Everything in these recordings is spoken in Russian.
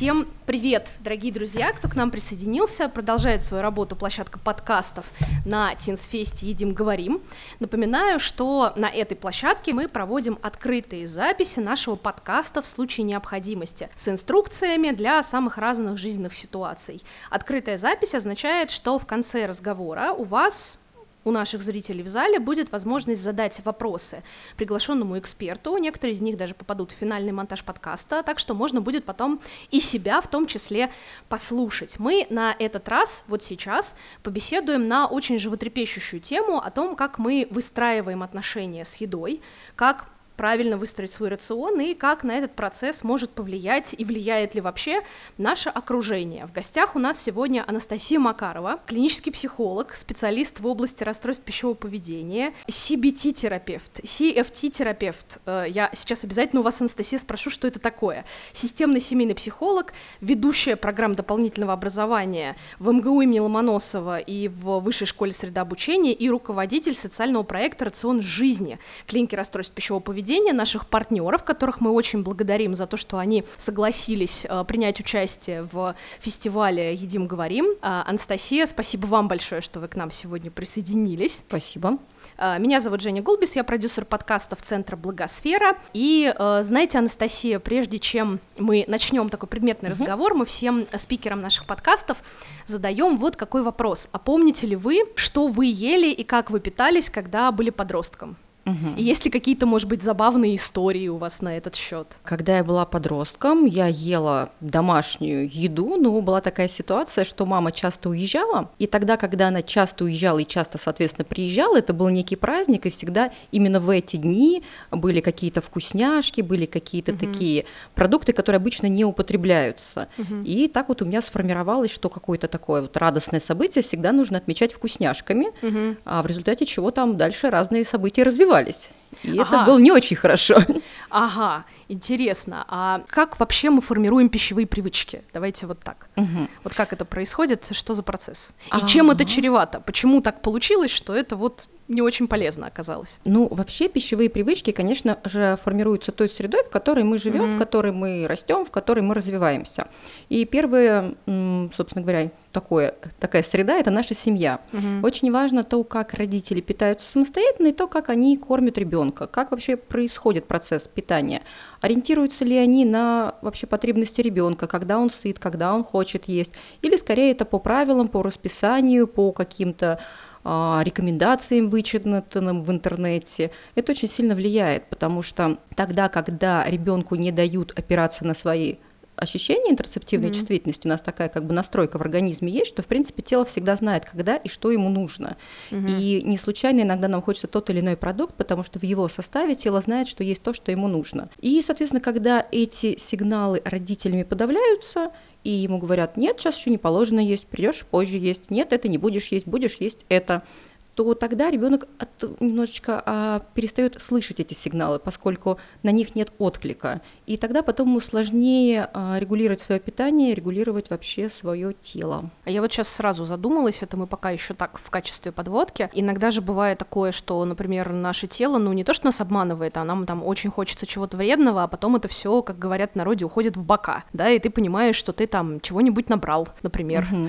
Всем привет, дорогие друзья, кто к нам присоединился. Продолжает свою работу площадка подкастов на Тинсфесте «Едим, говорим». Напоминаю, что на этой площадке мы проводим открытые записи нашего подкаста в случае необходимости с инструкциями для самых разных жизненных ситуаций. Открытая запись означает, что в конце разговора у вас у наших зрителей в зале будет возможность задать вопросы приглашенному эксперту. Некоторые из них даже попадут в финальный монтаж подкаста, так что можно будет потом и себя в том числе послушать. Мы на этот раз, вот сейчас, побеседуем на очень животрепещущую тему о том, как мы выстраиваем отношения с едой, как правильно выстроить свой рацион и как на этот процесс может повлиять и влияет ли вообще наше окружение. В гостях у нас сегодня Анастасия Макарова, клинический психолог, специалист в области расстройств пищевого поведения, CBT-терапевт, CFT-терапевт. Э, я сейчас обязательно у вас, Анастасия, спрошу, что это такое. Системный семейный психолог, ведущая программ дополнительного образования в МГУ имени Ломоносова и в Высшей школе среды обучения и руководитель социального проекта «Рацион жизни» клиники расстройств пищевого поведения поведения наших партнеров, которых мы очень благодарим за то, что они согласились э, принять участие в фестивале «Едим, говорим». Э, Анастасия, спасибо вам большое, что вы к нам сегодня присоединились. Спасибо. Э, меня зовут Женя Гулбис, я продюсер подкастов Центра Благосфера. И э, знаете, Анастасия, прежде чем мы начнем такой предметный uh-huh. разговор, мы всем спикерам наших подкастов задаем вот какой вопрос. А помните ли вы, что вы ели и как вы питались, когда были подростком? Угу. И есть ли какие-то, может быть, забавные истории у вас на этот счет? Когда я была подростком, я ела домашнюю еду, но была такая ситуация, что мама часто уезжала, и тогда, когда она часто уезжала и часто, соответственно, приезжала, это был некий праздник, и всегда именно в эти дни были какие-то вкусняшки, были какие-то угу. такие продукты, которые обычно не употребляются. Угу. И так вот у меня сформировалось, что какое-то такое вот радостное событие всегда нужно отмечать вкусняшками, угу. а в результате чего там дальше разные события развиваются развивались. И ага. это было не очень хорошо. Ага, интересно. А как вообще мы формируем пищевые привычки? Давайте вот так. Угу. Вот как это происходит, что за процесс? И ага. чем это чревато? Почему так получилось, что это вот не очень полезно оказалось. Ну, вообще пищевые привычки, конечно же, формируются той средой, в которой мы живем, mm-hmm. в которой мы растем, в которой мы развиваемся. И первое, собственно говоря, такое, такая среда это наша семья. Mm-hmm. Очень важно то, как родители питаются самостоятельно, и то, как они кормят ребенка, как вообще происходит процесс питания. Ориентируются ли они на вообще потребности ребенка, когда он сыт, когда он хочет есть, или скорее это по правилам, по расписанию, по каким-то а, рекомендациям, вычитанным в интернете. Это очень сильно влияет, потому что тогда, когда ребенку не дают опираться на свои ощущения интерцептивной mm-hmm. чувствительности, у нас такая как бы настройка в организме есть, что в принципе тело всегда знает, когда и что ему нужно. Mm-hmm. И не случайно иногда нам хочется тот или иной продукт, потому что в его составе тело знает, что есть то, что ему нужно. И, соответственно, когда эти сигналы родителями подавляются, и ему говорят, нет, сейчас еще не положено есть, придешь позже есть, нет, это не будешь есть, будешь есть это то тогда ребенок немножечко а, перестает слышать эти сигналы, поскольку на них нет отклика. И тогда потом ему сложнее а, регулировать свое питание, регулировать вообще свое тело. А я вот сейчас сразу задумалась, это мы пока еще так в качестве подводки. Иногда же бывает такое, что, например, наше тело, ну не то, что нас обманывает, а нам там очень хочется чего-то вредного, а потом это все, как говорят в народе, уходит в бока, да, и ты понимаешь, что ты там чего-нибудь набрал, например, угу.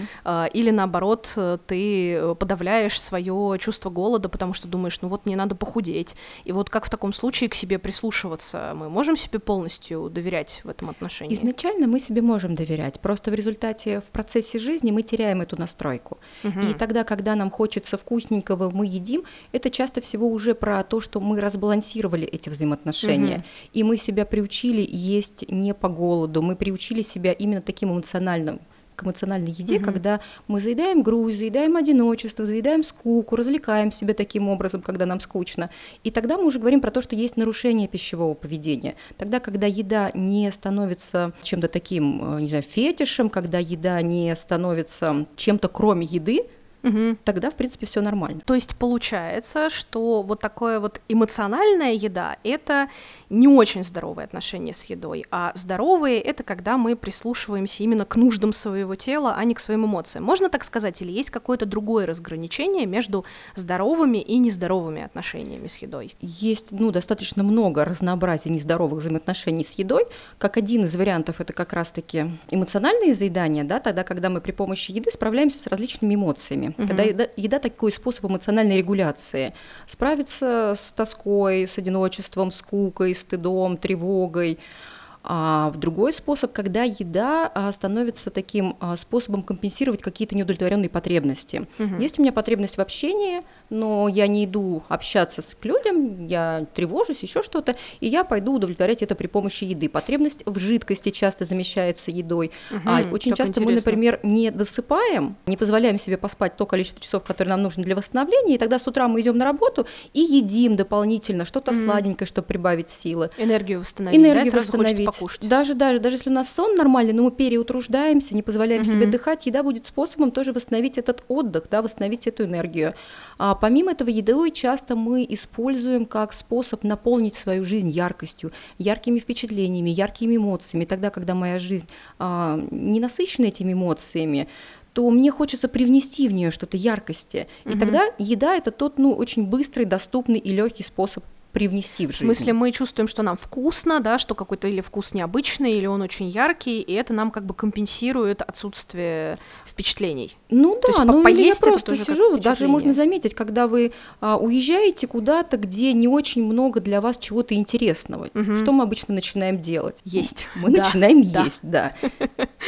или наоборот, ты подавляешь свое чувство голода, потому что думаешь, ну вот мне надо похудеть. И вот как в таком случае к себе прислушиваться? Мы можем себе полностью доверять в этом отношении? Изначально мы себе можем доверять, просто в результате в процессе жизни мы теряем эту настройку. Угу. И тогда, когда нам хочется вкусненького, мы едим, это часто всего уже про то, что мы разбалансировали эти взаимоотношения, угу. и мы себя приучили есть не по голоду, мы приучили себя именно таким эмоциональным к эмоциональной еде, угу. когда мы заедаем груз, заедаем одиночество, заедаем скуку, развлекаем себя таким образом, когда нам скучно. И тогда мы уже говорим про то, что есть нарушение пищевого поведения. Тогда, когда еда не становится чем-то таким, э, не знаю, фетишем, когда еда не становится чем-то кроме еды, угу. тогда, в принципе, все нормально. То есть получается, что вот такое вот эмоциональная еда — это не очень здоровое отношение с едой, а здоровые — это когда мы прислушиваемся именно к нуждам своего тела, а не к своим эмоциям. Можно так сказать, или есть какое-то другое разграничение между здоровыми и нездоровыми отношениями с едой? Есть, ну, достаточно много разнообразия нездоровых взаимоотношений с едой. Как один из вариантов это как раз-таки эмоциональное заедание, да, тогда, когда мы при помощи еды справляемся с различными эмоциями. Угу. Когда еда, еда такой способ эмоциональной регуляции. Справиться с тоской, с одиночеством, скукой, стыдом, тревогой, а другой способ, когда еда а, становится таким а, способом компенсировать какие-то неудовлетворенные потребности. Угу. Есть у меня потребность в общении, но я не иду общаться с людям, я тревожусь, еще что-то, и я пойду удовлетворять это при помощи еды. Потребность в жидкости часто замещается едой. Угу, а очень часто интересно. мы, например, не досыпаем, не позволяем себе поспать то количество часов, которое нам нужно для восстановления, и тогда с утра мы идем на работу и едим дополнительно что-то угу. сладенькое, чтобы прибавить силы. Энергию восстановить. Энергию да? восстановить покушать. Даже, даже, даже если у нас сон нормальный, но мы переутруждаемся, не позволяем угу. себе дыхать, еда будет способом тоже восстановить этот отдых, да, восстановить эту энергию. А помимо этого, едой часто мы используем как способ наполнить свою жизнь яркостью, яркими впечатлениями, яркими эмоциями. Тогда, когда моя жизнь а, не насыщена этими эмоциями, то мне хочется привнести в нее что-то яркости. И угу. тогда еда это тот, ну, очень быстрый, доступный и легкий способ привнести в жизнь. В смысле, мы чувствуем, что нам вкусно, да, что какой-то или вкус необычный, или он очень яркий, и это нам как бы компенсирует отсутствие впечатлений. Ну да, То ну или я просто сижу, даже можно заметить, когда вы а, уезжаете куда-то, где не очень много для вас чего-то интересного, угу. что мы обычно начинаем делать? Есть. Мы да. начинаем да. есть, да.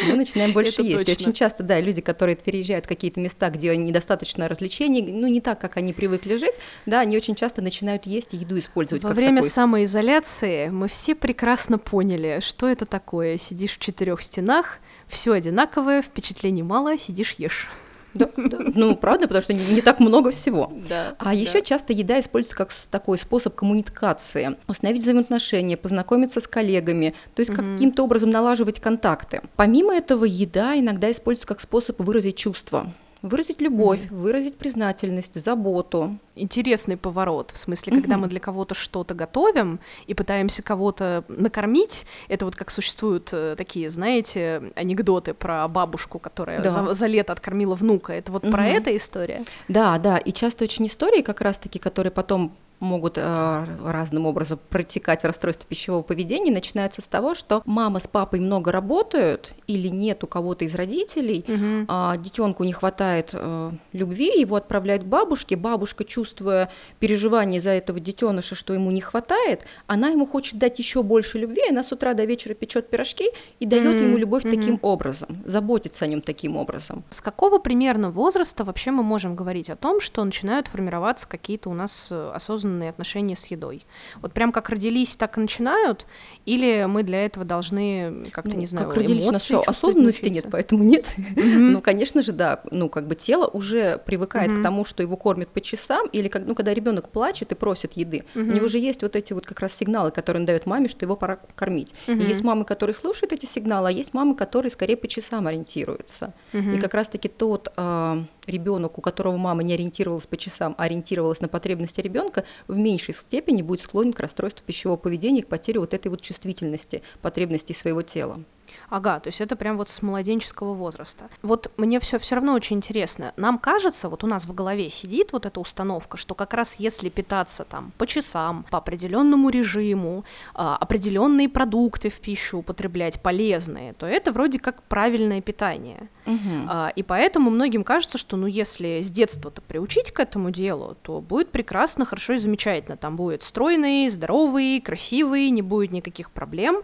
Мы начинаем больше есть. Очень часто, да, люди, которые переезжают в какие-то места, где недостаточно развлечений, ну не так, как они привыкли жить, да, они очень часто начинают есть еду использовать использовать. Во время такой. самоизоляции мы все прекрасно поняли, что это такое. Сидишь в четырех стенах, все одинаковое, впечатлений мало, сидишь ешь. Да, да. Ну, правда, потому что не, не так много всего. Да, а да. еще часто еда используется как такой способ коммуникации, установить взаимоотношения, познакомиться с коллегами, то есть угу. каким-то образом налаживать контакты. Помимо этого, еда иногда используется как способ выразить чувства выразить любовь, mm-hmm. выразить признательность, заботу. Интересный поворот, в смысле, mm-hmm. когда мы для кого-то что-то готовим и пытаемся кого-то накормить, это вот как существуют э, такие, знаете, анекдоты про бабушку, которая да. за, за лето откормила внука. Это вот mm-hmm. про эта история? Да, да, и часто очень истории как раз-таки, которые потом могут э, разным образом протекать в расстройстве пищевого поведения, начинаются с того, что мама с папой много работают или нет у кого-то из родителей, угу. а детенку не хватает э, любви, его отправляют к бабушке, бабушка, чувствуя переживание за этого детеныша, что ему не хватает, она ему хочет дать еще больше любви, она с утра до вечера печет пирожки и дает ему любовь таким образом, заботится о нем таким образом. С какого примерно возраста вообще мы можем говорить о том, что начинают формироваться какие-то у нас э, осознанные осознанные отношения с едой. Вот прям как родились, так и начинают, или мы для этого должны как-то, ну, не знаю, как родились, у осознанности нет, поэтому нет. Ну, конечно же, да, ну, как бы тело уже привыкает к тому, что его кормят по часам, или как, ну, когда ребенок плачет и просит еды, у него же есть вот эти вот как раз сигналы, которые он дает маме, что его пора кормить. есть мамы, которые слушают эти сигналы, а есть мамы, которые скорее по часам ориентируются. И как раз-таки тот а, ребенок, у которого мама не ориентировалась по часам, а ориентировалась на потребности ребенка, в меньшей степени будет склонен к расстройству пищевого поведения, к потере вот этой вот чувствительности потребностей своего тела. Ага, то есть это прям вот с младенческого возраста. Вот мне все все равно очень интересно. Нам кажется, вот у нас в голове сидит вот эта установка, что как раз если питаться там по часам, по определенному режиму, а, определенные продукты в пищу употреблять полезные, то это вроде как правильное питание. Угу. И поэтому многим кажется, что ну если с детства-то приучить к этому делу, то будет прекрасно, хорошо и замечательно. Там будет стройный, здоровый, красивый, не будет никаких проблем.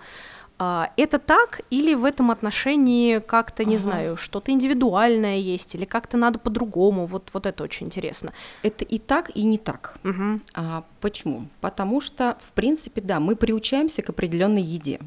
А, это так или в этом отношении как-то, не ага. знаю, что-то индивидуальное есть, или как-то надо по-другому? Вот, вот это очень интересно. Это и так, и не так. Угу. А, почему? Потому что, в принципе, да, мы приучаемся к определенной еде.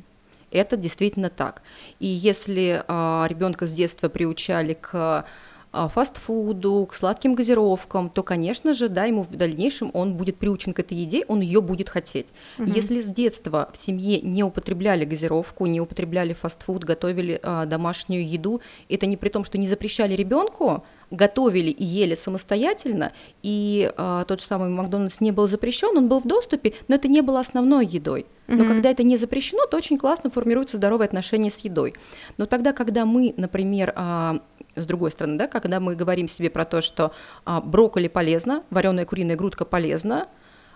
Это действительно так. И если а, ребенка с детства приучали к фастфуду, к сладким газировкам, то, конечно же, да, ему в дальнейшем он будет приучен к этой еде, он ее будет хотеть. Угу. Если с детства в семье не употребляли газировку, не употребляли фастфуд, готовили а, домашнюю еду, это не при том, что не запрещали ребенку, готовили и ели самостоятельно, и э, тот же самый Макдональдс не был запрещен, он был в доступе, но это не было основной едой. Но mm-hmm. когда это не запрещено, то очень классно формируются здоровые отношения с едой. Но тогда, когда мы, например, э, с другой стороны, да, когда мы говорим себе про то, что э, брокколи полезно, вареная куриная грудка полезна,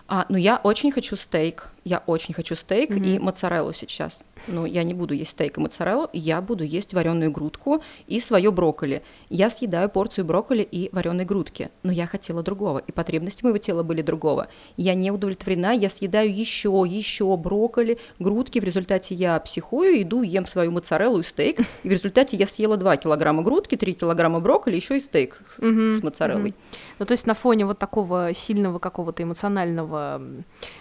а, ну я очень хочу стейк, я очень хочу стейк mm-hmm. и моцареллу сейчас. Но я не буду есть стейк и моцареллу, я буду есть вареную грудку и свое брокколи. Я съедаю порцию брокколи и вареной грудки, но я хотела другого, и потребности моего тела были другого. Я не удовлетворена, я съедаю еще, еще брокколи, грудки, в результате я психую, иду, ем свою моцареллу и стейк, и в результате я съела 2 килограмма грудки, 3 килограмма брокколи, еще и стейк mm-hmm. с моцареллой. Mm-hmm. Ну то есть на фоне вот такого сильного какого-то эмоционального,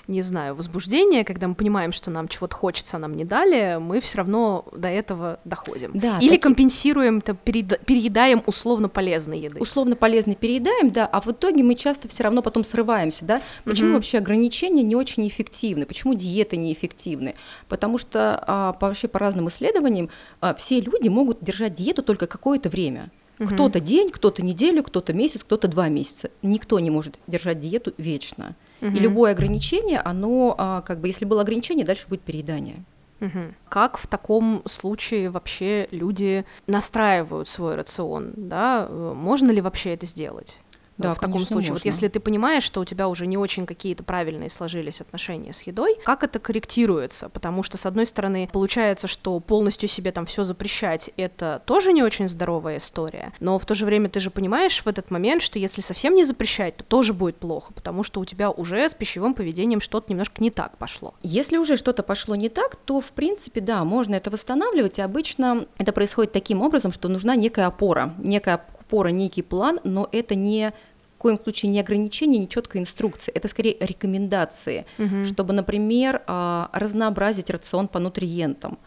не знаю, возбуждения, наслаждение, когда мы понимаем, что нам чего-то хочется, а нам не дали, мы все равно до этого доходим. Да, Или таки... компенсируем, это переедаем условно полезной еды. Условно полезной переедаем, да, а в итоге мы часто все равно потом срываемся, да. Почему угу. вообще ограничения не очень эффективны? Почему диеты неэффективны? Потому что а, вообще по разным исследованиям а, все люди могут держать диету только какое-то время. Угу. Кто-то день, кто-то неделю, кто-то месяц, кто-то два месяца. Никто не может держать диету вечно. Угу. И любое ограничение, оно, а, как бы, если было ограничение, дальше будет переедание. Угу. Как в таком случае вообще люди настраивают свой рацион, да? Можно ли вообще это сделать? Да, в таком случае. Можно. Вот если ты понимаешь, что у тебя уже не очень какие-то правильные сложились отношения с едой, как это корректируется? Потому что, с одной стороны, получается, что полностью себе там все запрещать, это тоже не очень здоровая история, но в то же время ты же понимаешь в этот момент, что если совсем не запрещать, то тоже будет плохо, потому что у тебя уже с пищевым поведением что-то немножко не так пошло. Если уже что-то пошло не так, то, в принципе, да, можно это восстанавливать, и обычно это происходит таким образом, что нужна некая опора, некая опора, некий план, но это не в коем случае не ограничение, не четкая инструкция, это скорее рекомендации, угу. чтобы, например, а, разнообразить рацион по нутриентам,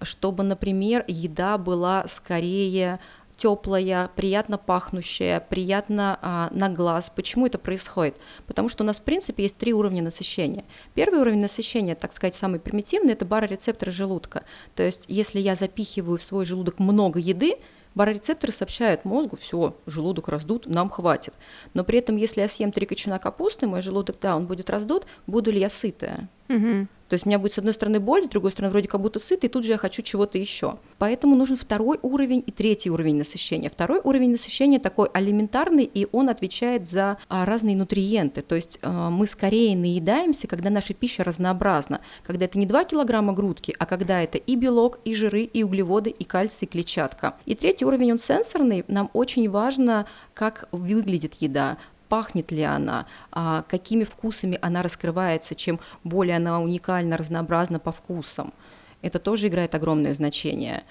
чтобы, например, еда была скорее теплая, приятно пахнущая, приятно а, на глаз. Почему это происходит? Потому что у нас, в принципе, есть три уровня насыщения. Первый уровень насыщения, так сказать, самый примитивный, это барорецепторы желудка. То есть, если я запихиваю в свой желудок много еды, Барорецепторы сообщают мозгу, все, желудок раздут, нам хватит. Но при этом, если я съем три кочана капусты, мой желудок, да, он будет раздут, буду ли я сытая? Угу. То есть у меня будет с одной стороны боль, с другой стороны вроде как будто сытый, и тут же я хочу чего-то еще. Поэтому нужен второй уровень и третий уровень насыщения. Второй уровень насыщения такой алиментарный, и он отвечает за а, разные нутриенты. То есть а, мы скорее наедаемся, когда наша пища разнообразна, когда это не 2 килограмма грудки, а когда это и белок, и жиры, и углеводы, и кальций, и клетчатка. И третий уровень, он сенсорный. Нам очень важно, как выглядит еда, пахнет ли она, а, какими вкусами она раскрывается, чем более она уникальна, разнообразна по вкусам. Это тоже играет огромное значение.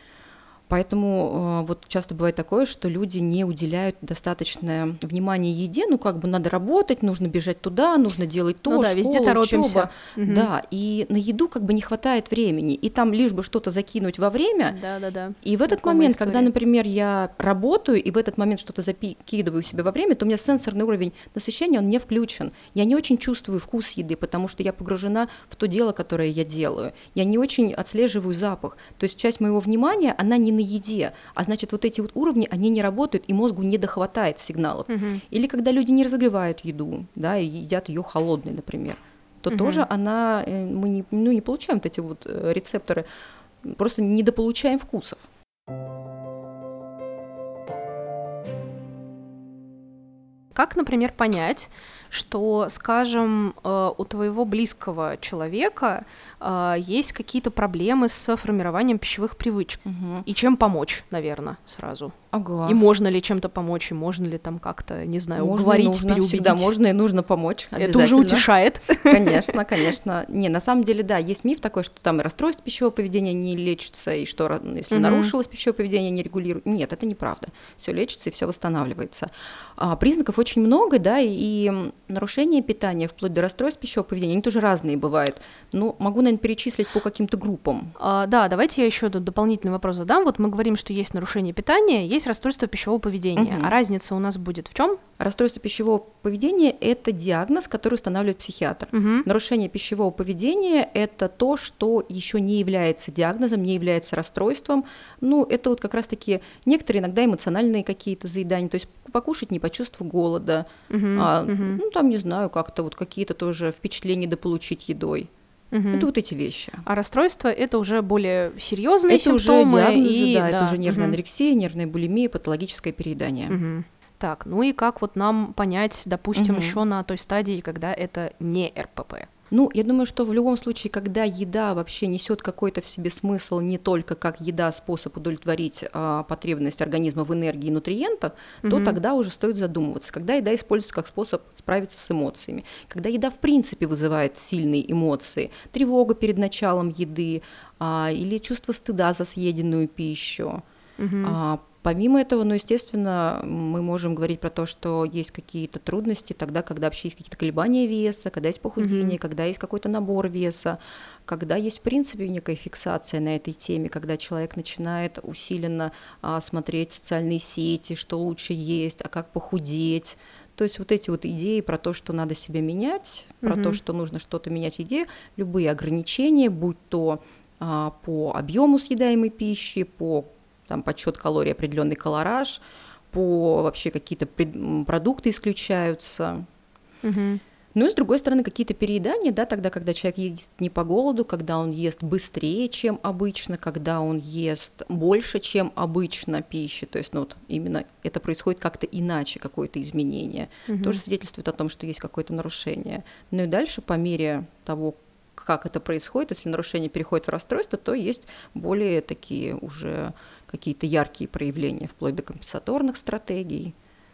Поэтому э, вот часто бывает такое, что люди не уделяют достаточное внимание еде, ну как бы надо работать, нужно бежать туда, нужно делать то, ну, да, школа, везде торопимся. Угу. Да, и на еду как бы не хватает времени, и там лишь бы что-то закинуть во время. Да, да, да. И в этот Знакомая момент, история. когда, например, я работаю, и в этот момент что-то закидываю себе во время, то у меня сенсорный уровень насыщения, он не включен. Я не очень чувствую вкус еды, потому что я погружена в то дело, которое я делаю. Я не очень отслеживаю запах. То есть часть моего внимания, она не на еде, а значит вот эти вот уровни, они не работают, и мозгу не дохватает сигналов. Угу. Или когда люди не разогревают еду, да, и едят ее холодной, например, то угу. тоже она, э, мы не, ну, не получаем вот эти вот э, рецепторы, просто недополучаем вкусов. Как, например, понять, что, скажем, э, у твоего близкого человека э, есть какие-то проблемы с формированием пищевых привычек. Угу. И чем помочь, наверное, сразу. Ага. И можно ли чем-то помочь, и можно ли там как-то, не знаю, можно уговорить, нужно, переубедить. Всегда можно и нужно помочь. Это уже утешает. Конечно, конечно. Не, на самом деле, да, есть миф такой, что там расстройство пищевого поведения не лечится, и что если угу. нарушилось пищевое поведение, не регулирует. Нет, это неправда. Все лечится и все восстанавливается. А, признаков очень много, да, и нарушения питания, вплоть до расстройств пищевого поведения, они тоже разные бывают. Но могу, наверное, перечислить по каким-то группам. А, да, давайте я еще дополнительный вопрос задам. Вот мы говорим, что есть нарушение питания, есть расстройство пищевого поведения. Угу. А разница у нас будет в чем? Расстройство пищевого поведения – это диагноз, который устанавливает психиатр. Угу. Нарушение пищевого поведения – это то, что еще не является диагнозом, не является расстройством. Ну, это вот как раз-таки некоторые иногда эмоциональные какие-то заедания, то есть покушать не по чувству голода, угу, а, угу. ну, там, не знаю, как-то вот какие-то тоже впечатления дополучить едой. Угу. Это вот эти вещи. А расстройство это уже более серьезные это симптомы. Это уже диагнозы, и... да, да, это уже нервная угу. анорексия, нервная булимия, патологическое переедание. Угу. Так, ну и как вот нам понять, допустим, угу. еще на той стадии, когда это не РПП? Ну, я думаю, что в любом случае, когда еда вообще несет какой-то в себе смысл не только как еда, способ удовлетворить а, потребность организма в энергии и нутриентах, угу. то тогда уже стоит задумываться. Когда еда используется как способ справиться с эмоциями, когда еда в принципе вызывает сильные эмоции, тревога перед началом еды а, или чувство стыда за съеденную пищу, угу. а, Помимо этого, ну, естественно, мы можем говорить про то, что есть какие-то трудности тогда, когда вообще есть какие-то колебания веса, когда есть похудение, mm-hmm. когда есть какой-то набор веса, когда есть, в принципе, некая фиксация на этой теме, когда человек начинает усиленно а, смотреть социальные сети, что лучше есть, а как похудеть. То есть вот эти вот идеи про то, что надо себя менять, mm-hmm. про то, что нужно что-то менять в еде, любые ограничения, будь то а, по объему съедаемой пищи, по там подсчет калорий, определенный колораж, по вообще какие-то продукты исключаются. Угу. Ну и с другой стороны, какие-то переедания, да, тогда, когда человек ест не по голоду, когда он ест быстрее, чем обычно, когда он ест больше, чем обычно пищи, то есть, ну вот именно это происходит как-то иначе, какое-то изменение, угу. тоже свидетельствует о том, что есть какое-то нарушение. Ну и дальше, по мере того, как это происходит, если нарушение переходит в расстройство, то есть более такие уже какие-то яркие проявления, вплоть до компенсаторных стратегий,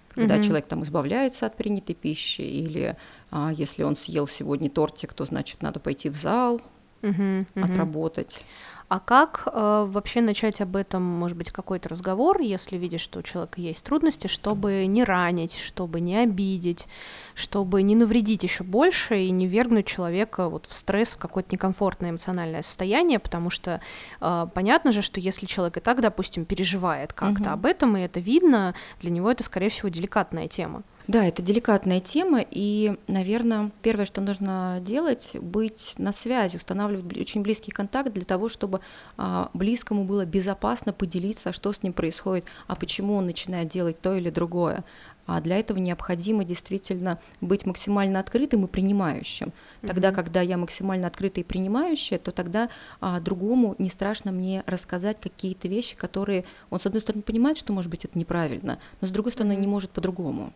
когда угу. человек там избавляется от принятой пищи, или а, если он съел сегодня тортик, то значит надо пойти в зал, угу, отработать. А как э, вообще начать об этом, может быть, какой-то разговор, если видишь, что у человека есть трудности, чтобы не ранить, чтобы не обидеть, чтобы не навредить еще больше и не вергнуть человека вот в стресс, в какое-то некомфортное эмоциональное состояние, потому что э, понятно же, что если человек и так, допустим, переживает как-то угу. об этом, и это видно, для него это, скорее всего, деликатная тема. Да, это деликатная тема, и, наверное, первое, что нужно делать, быть на связи, устанавливать очень близкий контакт для того, чтобы а, близкому было безопасно поделиться, что с ним происходит, а почему он начинает делать то или другое. А для этого необходимо действительно быть максимально открытым и принимающим. Тогда, mm-hmm. когда я максимально открытая и принимающая, то тогда а, другому не страшно мне рассказать какие-то вещи, которые он, с одной стороны, понимает, что, может быть, это неправильно, но с другой стороны, mm-hmm. не может по-другому.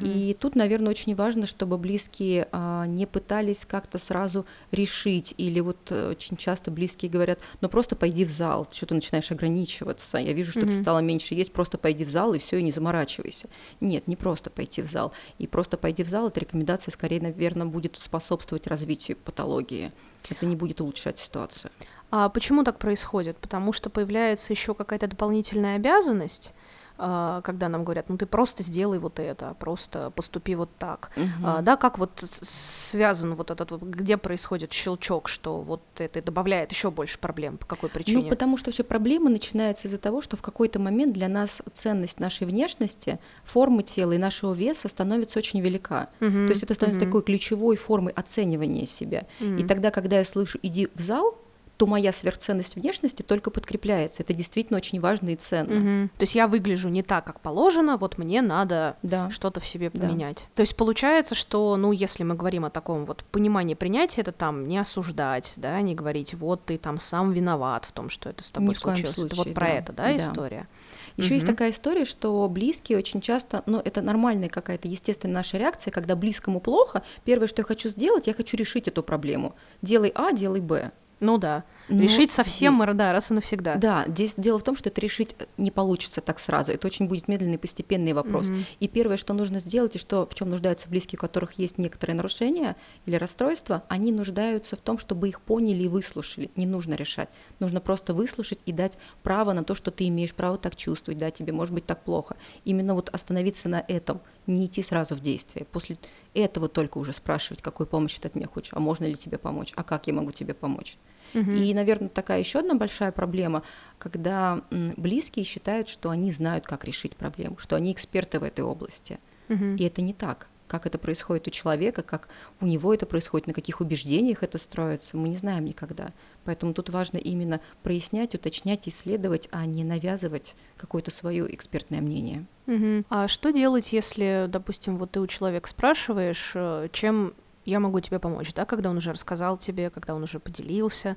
И тут, наверное, очень важно, чтобы близкие а, не пытались как-то сразу решить, или вот э, очень часто близкие говорят, ну просто пойди в зал, что ты начинаешь ограничиваться, я вижу, что угу. ты стала меньше есть, просто пойди в зал и все, и не заморачивайся. Нет, не просто пойти в зал. И просто пойди в зал, эта рекомендация скорее, наверное, будет способствовать развитию патологии. Это не будет улучшать ситуацию. А почему так происходит? Потому что появляется еще какая-то дополнительная обязанность, когда нам говорят, ну ты просто сделай вот это, просто поступи вот так. Угу. Да, как вот связан вот этот вот, где происходит щелчок, что вот это добавляет еще больше проблем, по какой причине? Ну, потому что вообще проблема начинается из-за того, что в какой-то момент для нас ценность нашей внешности, формы тела и нашего веса становится очень велика. Угу. То есть это становится угу. такой ключевой формой оценивания себя. Угу. И тогда, когда я слышу «иди в зал», то моя сверхценность внешности только подкрепляется. Это действительно очень важно и ценно. Угу. То есть я выгляжу не так, как положено, вот мне надо да. что-то в себе поменять. Да. То есть получается, что, ну, если мы говорим о таком вот понимании принятия, это там не осуждать, да, не говорить, вот ты там сам виноват в том, что это с тобой случилось. Случае, это вот про да. это, да, да. история. Еще угу. есть такая история, что близкие очень часто, ну, это нормальная какая-то естественная наша реакция, когда близкому плохо, первое, что я хочу сделать, я хочу решить эту проблему. Делай А, делай Б. Ну да. Но решить совсем, здесь, да, раз и навсегда. Да, здесь дело в том, что это решить не получится так сразу. Это очень будет медленный, постепенный вопрос. Угу. И первое, что нужно сделать, и что в чем нуждаются близкие, у которых есть некоторые нарушения или расстройства, они нуждаются в том, чтобы их поняли и выслушали. Не нужно решать. Нужно просто выслушать и дать право на то, что ты имеешь право так чувствовать, да, тебе может быть так плохо. Именно вот остановиться на этом, не идти сразу в действие. После этого только уже спрашивать, какой помощи ты от меня хочешь, а можно ли тебе помочь, а как я могу тебе помочь. Угу. И, наверное, такая еще одна большая проблема, когда близкие считают, что они знают, как решить проблему, что они эксперты в этой области. Угу. И это не так. Как это происходит у человека, как у него это происходит, на каких убеждениях это строится, мы не знаем никогда. Поэтому тут важно именно прояснять, уточнять, исследовать, а не навязывать какое-то свое экспертное мнение. Угу. А что делать, если, допустим, вот ты у человека спрашиваешь, э, чем я могу тебе помочь, да, когда он уже рассказал тебе, когда он уже поделился,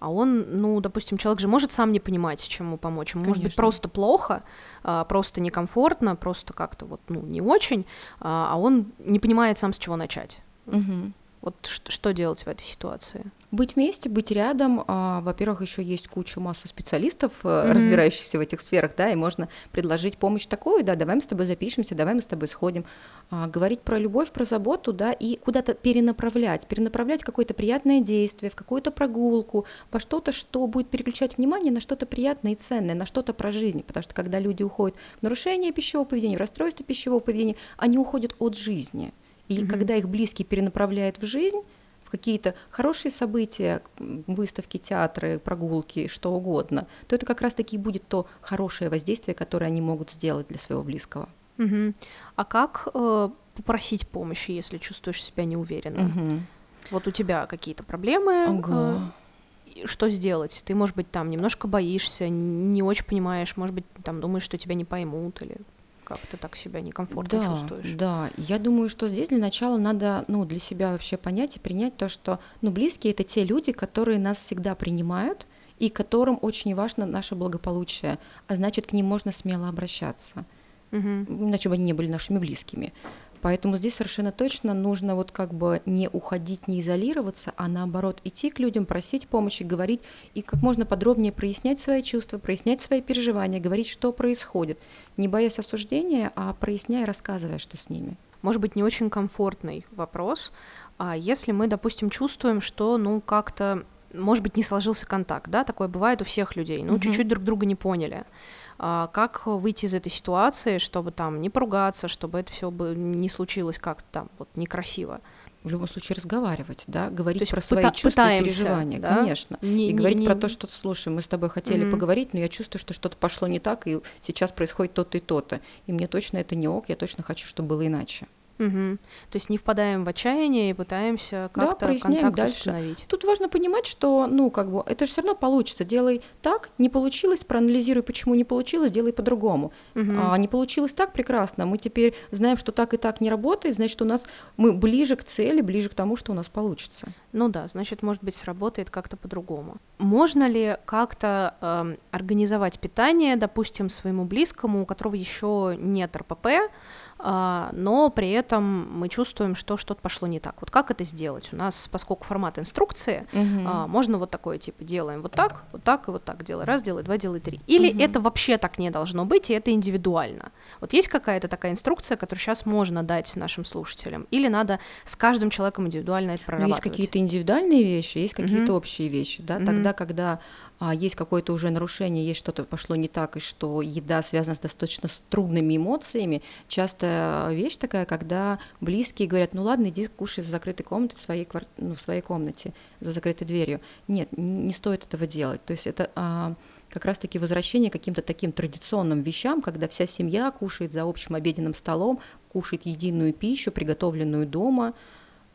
а он, ну, допустим, человек же может сам не понимать, чем ему помочь, ему может быть просто плохо, а, просто некомфортно, просто как-то вот, ну, не очень, а, а он не понимает сам, с чего начать. Угу. Вот что делать в этой ситуации? Быть вместе, быть рядом. А, во-первых, еще есть куча масса специалистов, mm-hmm. разбирающихся в этих сферах, да, и можно предложить помощь такую, да, давай мы с тобой запишемся, давай мы с тобой сходим. А, говорить про любовь, про заботу, да, и куда-то перенаправлять, перенаправлять какое-то приятное действие, в какую-то прогулку, во что-то, что будет переключать внимание на что-то приятное и ценное, на что-то про жизнь. Потому что когда люди уходят в нарушение пищевого поведения, в расстройство пищевого поведения, они уходят от жизни. И mm-hmm. когда их близкий перенаправляет в жизнь, в какие-то хорошие события, выставки, театры, прогулки, что угодно, то это как раз-таки будет то хорошее воздействие, которое они могут сделать для своего близкого. Угу. А как э, попросить помощи, если чувствуешь себя неуверенно? Угу. Вот у тебя какие-то проблемы. Ага. Э, что сделать? Ты, может быть, там немножко боишься, не очень понимаешь, может быть, там думаешь, что тебя не поймут или как ты так себя некомфортно да, чувствуешь. Да, я думаю, что здесь для начала надо ну, для себя вообще понять и принять то, что ну, близкие это те люди, которые нас всегда принимают и которым очень важно наше благополучие, а значит, к ним можно смело обращаться. Угу. Иначе бы они не были нашими близкими. Поэтому здесь совершенно точно нужно вот как бы не уходить, не изолироваться, а наоборот идти к людям, просить помощи, говорить и как можно подробнее прояснять свои чувства, прояснять свои переживания, говорить, что происходит, не боясь осуждения, а проясняя, рассказывая, что с ними. Может быть, не очень комфортный вопрос. А если мы, допустим, чувствуем, что, ну, как-то, может быть, не сложился контакт, да, такое бывает у всех людей, ну, угу. чуть-чуть друг друга не поняли. А, как выйти из этой ситуации, чтобы там не поругаться, чтобы это все бы не случилось как-то там вот некрасиво. В любом случае разговаривать, да, говорить про свои чувства пытаемся, и переживания, да? конечно, не, и не, говорить не... про то, что слушай, мы с тобой хотели mm-hmm. поговорить, но я чувствую, что что-то пошло не так, и сейчас происходит то-то и то-то, и мне точно это не ок, я точно хочу, чтобы было иначе. Угу. То есть не впадаем в отчаяние и пытаемся как-то да, контакт дальше. установить. Тут важно понимать, что, ну, как бы, это же все равно получится. Делай так, не получилось, проанализируй, почему не получилось, делай по-другому. Угу. А не получилось так, прекрасно. Мы теперь знаем, что так и так не работает, значит, у нас мы ближе к цели, ближе к тому, что у нас получится. Ну да, значит, может быть, сработает как-то по-другому. Можно ли как-то э, организовать питание, допустим, своему близкому, у которого еще нет РПП, но при этом мы чувствуем, что что-то пошло не так. Вот как это сделать? У нас, поскольку формат инструкции, угу. можно вот такое типа делаем вот так, вот так и вот так, делай раз, делай два, делай три. Или угу. это вообще так не должно быть, и это индивидуально. Вот есть какая-то такая инструкция, которую сейчас можно дать нашим слушателям, или надо с каждым человеком индивидуально это прорабатывать? Ну, есть какие-то индивидуальные вещи, есть какие-то угу. общие вещи, да, угу. тогда, когда а есть какое-то уже нарушение, есть что-то пошло не так, и что еда связана с достаточно трудными эмоциями, частая вещь такая, когда близкие говорят, ну ладно, иди кушай за закрытой комнатой в своей, квар... ну, в своей комнате, за закрытой дверью. Нет, не стоит этого делать. То есть это а, как раз-таки возвращение к каким-то таким традиционным вещам, когда вся семья кушает за общим обеденным столом, кушает единую пищу, приготовленную дома, а,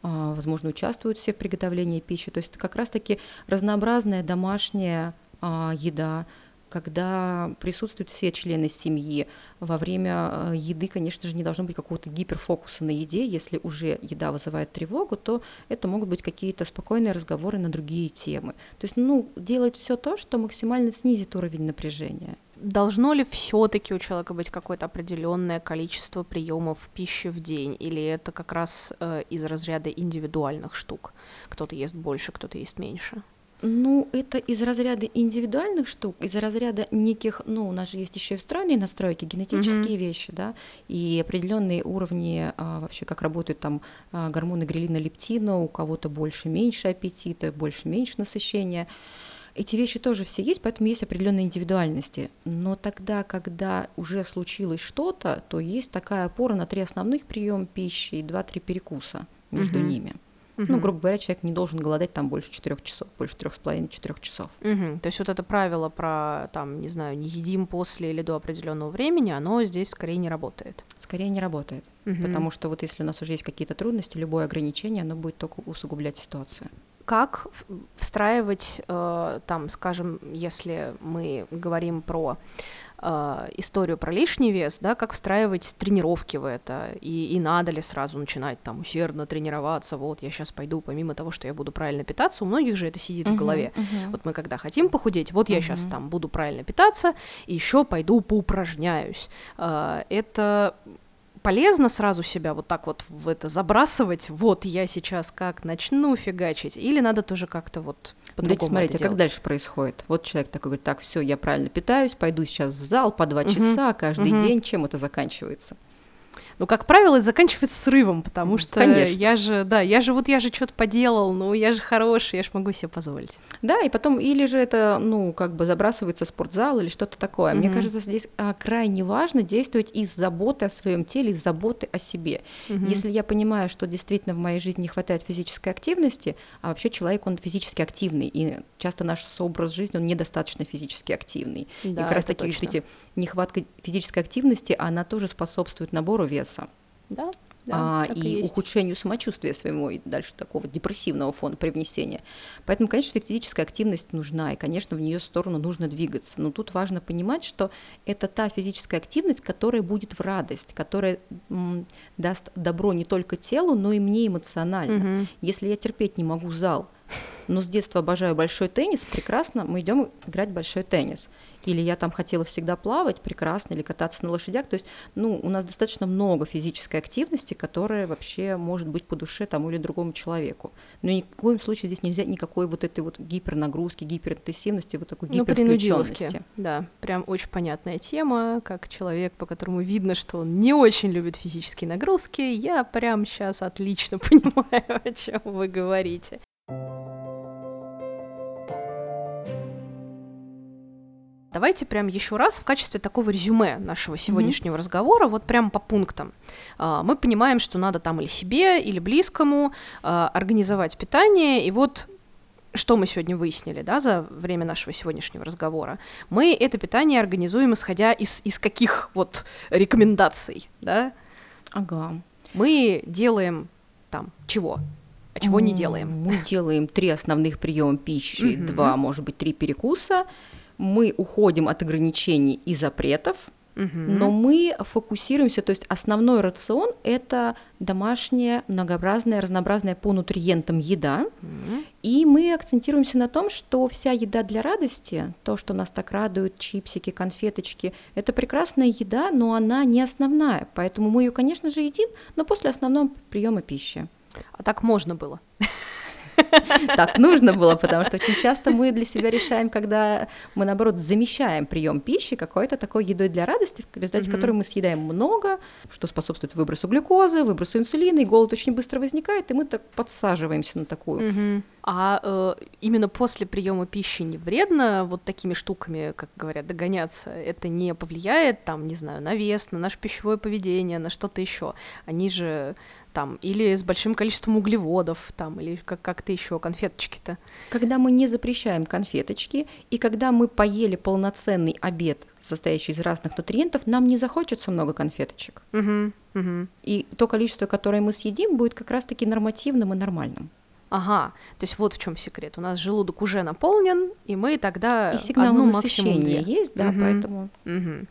возможно, участвуют все в приготовлении пищи. То есть это как раз-таки разнообразная домашняя а, еда, когда присутствуют все члены семьи. Во время а, еды, конечно же, не должно быть какого-то гиперфокуса на еде. Если уже еда вызывает тревогу, то это могут быть какие-то спокойные разговоры на другие темы. То есть, ну, делать все то, что максимально снизит уровень напряжения должно ли все-таки у человека быть какое-то определенное количество приемов пищи в день, или это как раз э, из разряда индивидуальных штук? Кто-то ест больше, кто-то ест меньше. Ну, это из разряда индивидуальных штук, из разряда неких, ну, у нас же есть еще и встроенные настройки, генетические mm-hmm. вещи, да, и определенные уровни а, вообще, как работают там а, гормоны грелина, лептина, у кого-то больше, меньше аппетита, больше, меньше насыщения. Эти вещи тоже все есть, поэтому есть определенные индивидуальности. Но тогда, когда уже случилось что-то, то есть такая опора на три основных приема пищи и два-три перекуса между mm-hmm. ними. Угу. Ну, грубо говоря, человек не должен голодать там больше четырех часов, больше трех с половиной четырех часов. Угу. То есть вот это правило про там, не знаю, не едим после или до определенного времени, оно здесь скорее не работает. Скорее не работает. Угу. Потому что вот если у нас уже есть какие-то трудности, любое ограничение, оно будет только усугублять ситуацию как встраивать, э, там, скажем, если мы говорим про э, историю про лишний вес, да, как встраивать тренировки в это, и, и надо ли сразу начинать там усердно тренироваться, вот я сейчас пойду, помимо того, что я буду правильно питаться, у многих же это сидит uh-huh, в голове. Uh-huh. Вот мы когда хотим похудеть, вот uh-huh. я сейчас там буду правильно питаться, и еще пойду поупражняюсь. Э, это полезно сразу себя вот так вот в это забрасывать, вот я сейчас как начну фигачить, или надо тоже как-то вот по-другому Смотрите, а как дальше происходит? Вот человек такой говорит, так, все, я правильно питаюсь, пойду сейчас в зал по два угу. часа каждый угу. день, чем это заканчивается? Ну, как правило, это заканчивается срывом, потому что Конечно. я же, да, я же вот я же что-то поделал, ну, я же хороший, я же могу себе позволить. Да, и потом, или же это, ну, как бы забрасывается спортзал или что-то такое. Mm-hmm. Мне кажется, здесь а, крайне важно действовать из заботы о своем теле, из заботы о себе. Mm-hmm. Если я понимаю, что действительно в моей жизни не хватает физической активности, а вообще человек, он физически активный, и часто наш образ жизни, он недостаточно физически активный. Да, и как раз таки, видите, нехватка физической активности, она тоже способствует набору веса. Да, да, а, и, и ухудшению самочувствия своего и дальше такого депрессивного фона привнесения. Поэтому, конечно, физическая активность нужна, и, конечно, в нее сторону нужно двигаться. Но тут важно понимать, что это та физическая активность, которая будет в радость, которая м, даст добро не только телу, но и мне эмоционально. Угу. Если я терпеть не могу зал, но с детства обожаю большой теннис, прекрасно, мы идем играть в большой теннис. Или я там хотела всегда плавать, прекрасно, или кататься на лошадях. То есть, ну, у нас достаточно много физической активности, которая вообще может быть по душе тому или другому человеку. Но ни в коем случае здесь нельзя никакой вот этой вот гипернагрузки, гиперинтенсивности, вот такой гипервключенности. Ну, да, прям очень понятная тема, как человек, по которому видно, что он не очень любит физические нагрузки, я прям сейчас отлично понимаю, о чем вы говорите. Давайте прям еще раз в качестве такого резюме нашего сегодняшнего mm-hmm. разговора, вот прям по пунктам. А, мы понимаем, что надо там или себе, или близкому а, организовать питание, и вот что мы сегодня выяснили, да, за время нашего сегодняшнего разговора, мы это питание организуем, исходя из, из каких вот рекомендаций, да? Ага. Мы делаем там чего? А чего не делаем? Мы делаем три основных приема пищи, два, может быть, три перекуса, мы уходим от ограничений и запретов, Угу. Но мы фокусируемся, то есть основной рацион это домашняя, многообразная, разнообразная по нутриентам еда. Угу. И мы акцентируемся на том, что вся еда для радости, то, что нас так радует, чипсики, конфеточки, это прекрасная еда, но она не основная. Поэтому мы ее, конечно же, едим, но после основного приема пищи. А так можно было. Так нужно было, потому что очень часто мы для себя решаем, когда мы, наоборот, замещаем прием пищи какой-то такой едой для радости, в результате которой мы съедаем много, что способствует выбросу глюкозы, выбросу инсулина, и голод очень быстро возникает, и мы так подсаживаемся на такую. А э, именно после приема пищи не вредно вот такими штуками, как говорят, догоняться. Это не повлияет, там, не знаю, на вес, на наше пищевое поведение, на что-то еще. Они же там, или с большим количеством углеводов, там, или как- как-то еще конфеточки-то. Когда мы не запрещаем конфеточки, и когда мы поели полноценный обед, состоящий из разных нутриентов, нам не захочется много конфеточек. Угу, угу. И то количество, которое мы съедим, будет как раз-таки нормативным и нормальным. Ага, то есть вот в чем секрет. У нас желудок уже наполнен, и мы тогда и сигнал одну насыщения есть, да, угу. поэтому. Угу.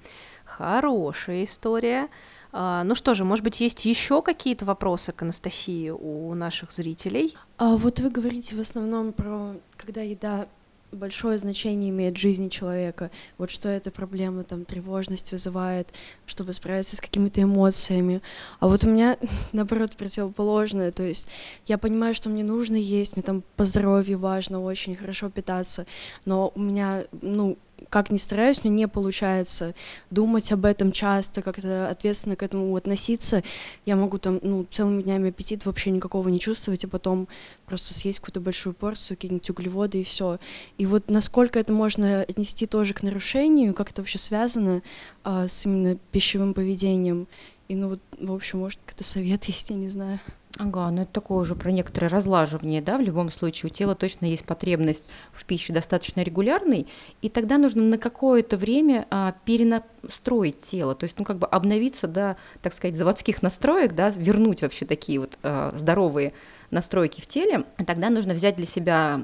Хорошая история. А, ну что же, может быть, есть еще какие-то вопросы к Анастасии у наших зрителей? А вот вы говорите в основном про, когда еда большое значение имеет в жизни человека. Вот что эта проблема, там, тревожность вызывает, чтобы справиться с какими-то эмоциями. А вот у меня, наоборот, противоположное. То есть я понимаю, что мне нужно есть, мне там по здоровью важно очень хорошо питаться, но у меня, ну, как ни стараюсь, мне не получается думать об этом часто, как-то ответственно к этому относиться. Я могу там, ну, целыми днями аппетит вообще никакого не чувствовать, а потом просто съесть какую-то большую порцию, какие-нибудь углеводы и все. И вот насколько это можно отнести тоже к нарушению, как это вообще связано а, с именно пищевым поведением. И ну вот, в общем, может, какой-то совет есть, я не знаю. Ага, ну это такое уже про некоторое разлаживание, да, в любом случае. У тела точно есть потребность в пище достаточно регулярной, и тогда нужно на какое-то время а, перенастроить тело, то есть, ну, как бы обновиться, да, так сказать, заводских настроек, да, вернуть вообще такие вот а, здоровые настройки в теле, тогда нужно взять для себя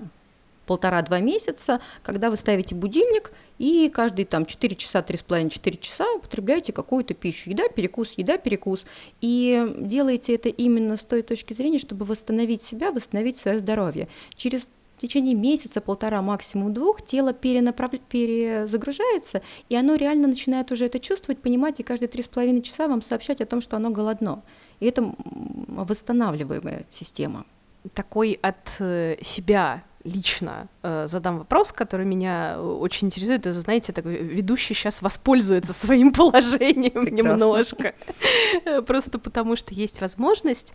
полтора-два месяца, когда вы ставите будильник и каждые там 4 часа, 3,5-4 часа употребляете какую-то пищу. Еда, перекус, еда, перекус. И делаете это именно с той точки зрения, чтобы восстановить себя, восстановить свое здоровье. Через в течение месяца, полтора, максимум двух, тело перенаправ... перезагружается, и оно реально начинает уже это чувствовать, понимать, и каждые три с половиной часа вам сообщать о том, что оно голодно. И это восстанавливаемая система. Такой от э, себя лично э, задам вопрос, который меня э, очень интересует. Это, знаете, такой ведущий сейчас воспользуется своим положением Прекрасно. немножко. Э, просто потому что есть возможность.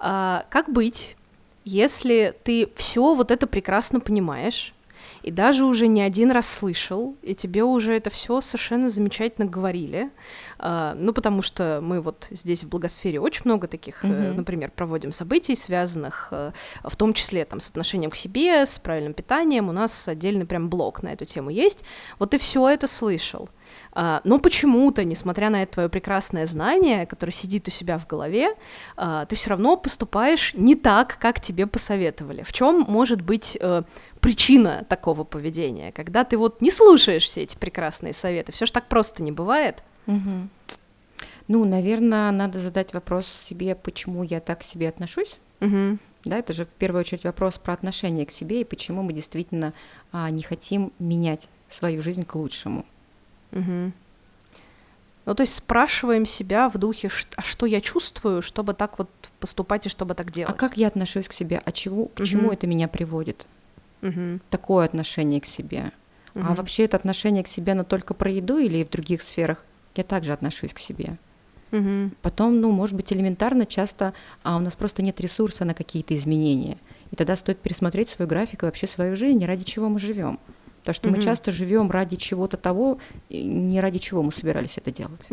Э, как быть, если ты все вот это прекрасно понимаешь, и даже уже не один раз слышал, и тебе уже это все совершенно замечательно говорили, а, ну, потому что мы вот здесь в благосфере очень много таких, mm-hmm. например, проводим событий, связанных э, в том числе там с отношением к себе, с правильным питанием, у нас отдельный прям блок на эту тему есть, вот ты все это слышал, а, но почему-то, несмотря на это твое прекрасное знание, которое сидит у себя в голове, ты все равно поступаешь не так, как тебе посоветовали. В чем может быть э, причина такого поведения, когда ты вот не слушаешь все эти прекрасные советы. Все же так просто не бывает. Угу. Ну, наверное, надо задать вопрос себе, почему я так к себе отношусь. Угу. Да, это же в первую очередь вопрос про отношение к себе и почему мы действительно а, не хотим менять свою жизнь к лучшему. Угу. Ну, то есть спрашиваем себя в духе, а что я чувствую, чтобы так вот поступать и чтобы так делать. А как я отношусь к себе? А чего, к угу. чему это меня приводит? Угу. Такое отношение к себе. Угу. А вообще это отношение к себе, оно только про еду или и в других сферах? Я также отношусь к себе. Угу. Потом, ну, может быть, элементарно часто, а у нас просто нет ресурса на какие-то изменения. И тогда стоит пересмотреть свой график и вообще свою жизнь, ради чего мы живем. Потому что угу. мы часто живем ради чего-то того, не ради чего мы собирались это делать.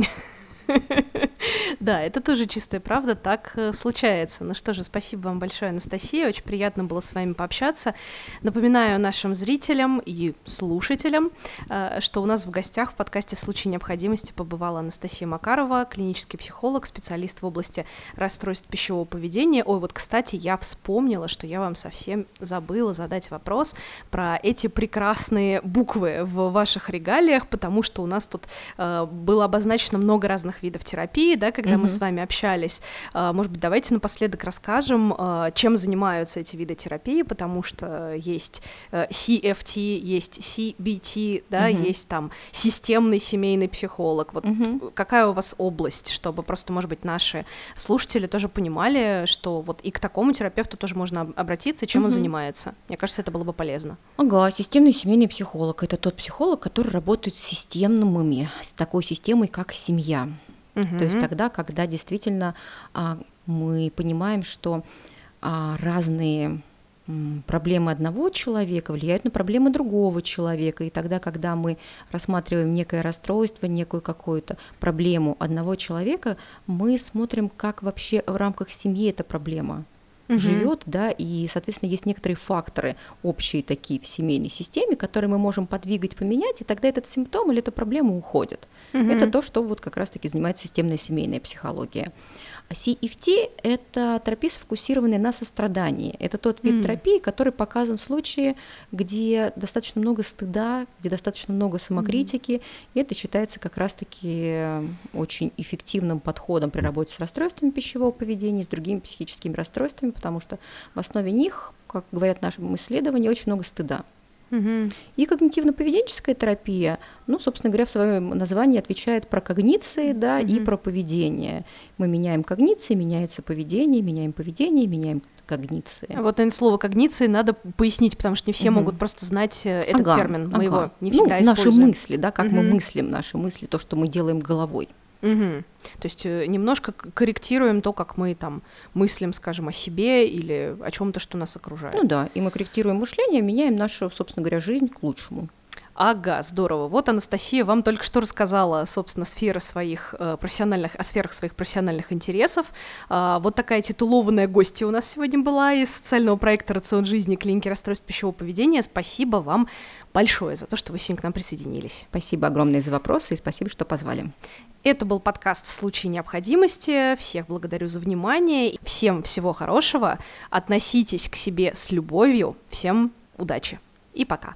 Да, это тоже чистая правда, так э, случается. Ну что же, спасибо вам большое, Анастасия, очень приятно было с вами пообщаться. Напоминаю нашим зрителям и слушателям, э, что у нас в гостях в подкасте «В случае необходимости» побывала Анастасия Макарова, клинический психолог, специалист в области расстройств пищевого поведения. Ой, вот, кстати, я вспомнила, что я вам совсем забыла задать вопрос про эти прекрасные буквы в ваших регалиях, потому что у нас тут э, было обозначено много разных видов терапии, да, когда mm-hmm. мы с вами общались. А, может быть, давайте напоследок расскажем, а, чем занимаются эти виды терапии, потому что есть э, CFT, есть CBT, да, mm-hmm. есть там системный семейный психолог. Вот mm-hmm. какая у вас область, чтобы просто, может быть, наши слушатели тоже понимали, что вот и к такому терапевту тоже можно обратиться, чем mm-hmm. он занимается. Мне кажется, это было бы полезно. Ага, системный семейный психолог – это тот психолог, который работает с системными, с такой системой, как семья. Угу. То есть тогда, когда действительно а, мы понимаем, что а, разные проблемы одного человека влияют на проблемы другого человека. И тогда, когда мы рассматриваем некое расстройство, некую какую-то проблему одного человека, мы смотрим, как вообще в рамках семьи эта проблема угу. живет, да, и, соответственно, есть некоторые факторы общие такие в семейной системе, которые мы можем подвигать, поменять, и тогда этот симптом или эта проблема уходит. Угу. Это то, что вот как раз-таки занимается системная семейная психология. CFT – это терапия, сфокусированная на сострадании. Это тот вид mm. терапии, который показан в случае, где достаточно много стыда, где достаточно много самокритики, mm. и это считается как раз-таки очень эффективным подходом при работе с расстройствами пищевого поведения, с другими психическими расстройствами, потому что в основе них, как говорят наши исследования, очень много стыда. Мгм. И когнитивно-поведенческая терапия, ну, собственно говоря, в своем названии отвечает про когниции, да, и Мгм. про поведение. Мы меняем когниции, меняется поведение, меняем поведение, меняем когниции. Вот, наверное, слово когниции надо пояснить, потому что не все Мгм. могут просто знать э, этот Ага, термин. Мы ага. его не ну, всегда наши используем. мысли, да, как мы Мгм. мыслим наши мысли, то, что мы делаем головой. Мгм. То есть э, немножко корректируем то, как мы там мыслим, скажем, о себе или о чем-то, что нас окружает. Ну да, и мы корректируем мышление, меняем нашу, собственно говоря, жизнь к лучшему. Ага, здорово. Вот Анастасия вам только что рассказала, собственно, сферы своих э, профессиональных, о сферах своих профессиональных интересов. А, вот такая титулованная гостья у нас сегодня была из социального проекта «Рацион жизни. Клиники расстройств пищевого поведения». Спасибо вам большое за то, что вы сегодня к нам присоединились. Спасибо огромное за вопросы и спасибо, что позвали. Это был подкаст «В случае необходимости». Всех благодарю за внимание. Всем всего хорошего. Относитесь к себе с любовью. Всем удачи. И пока.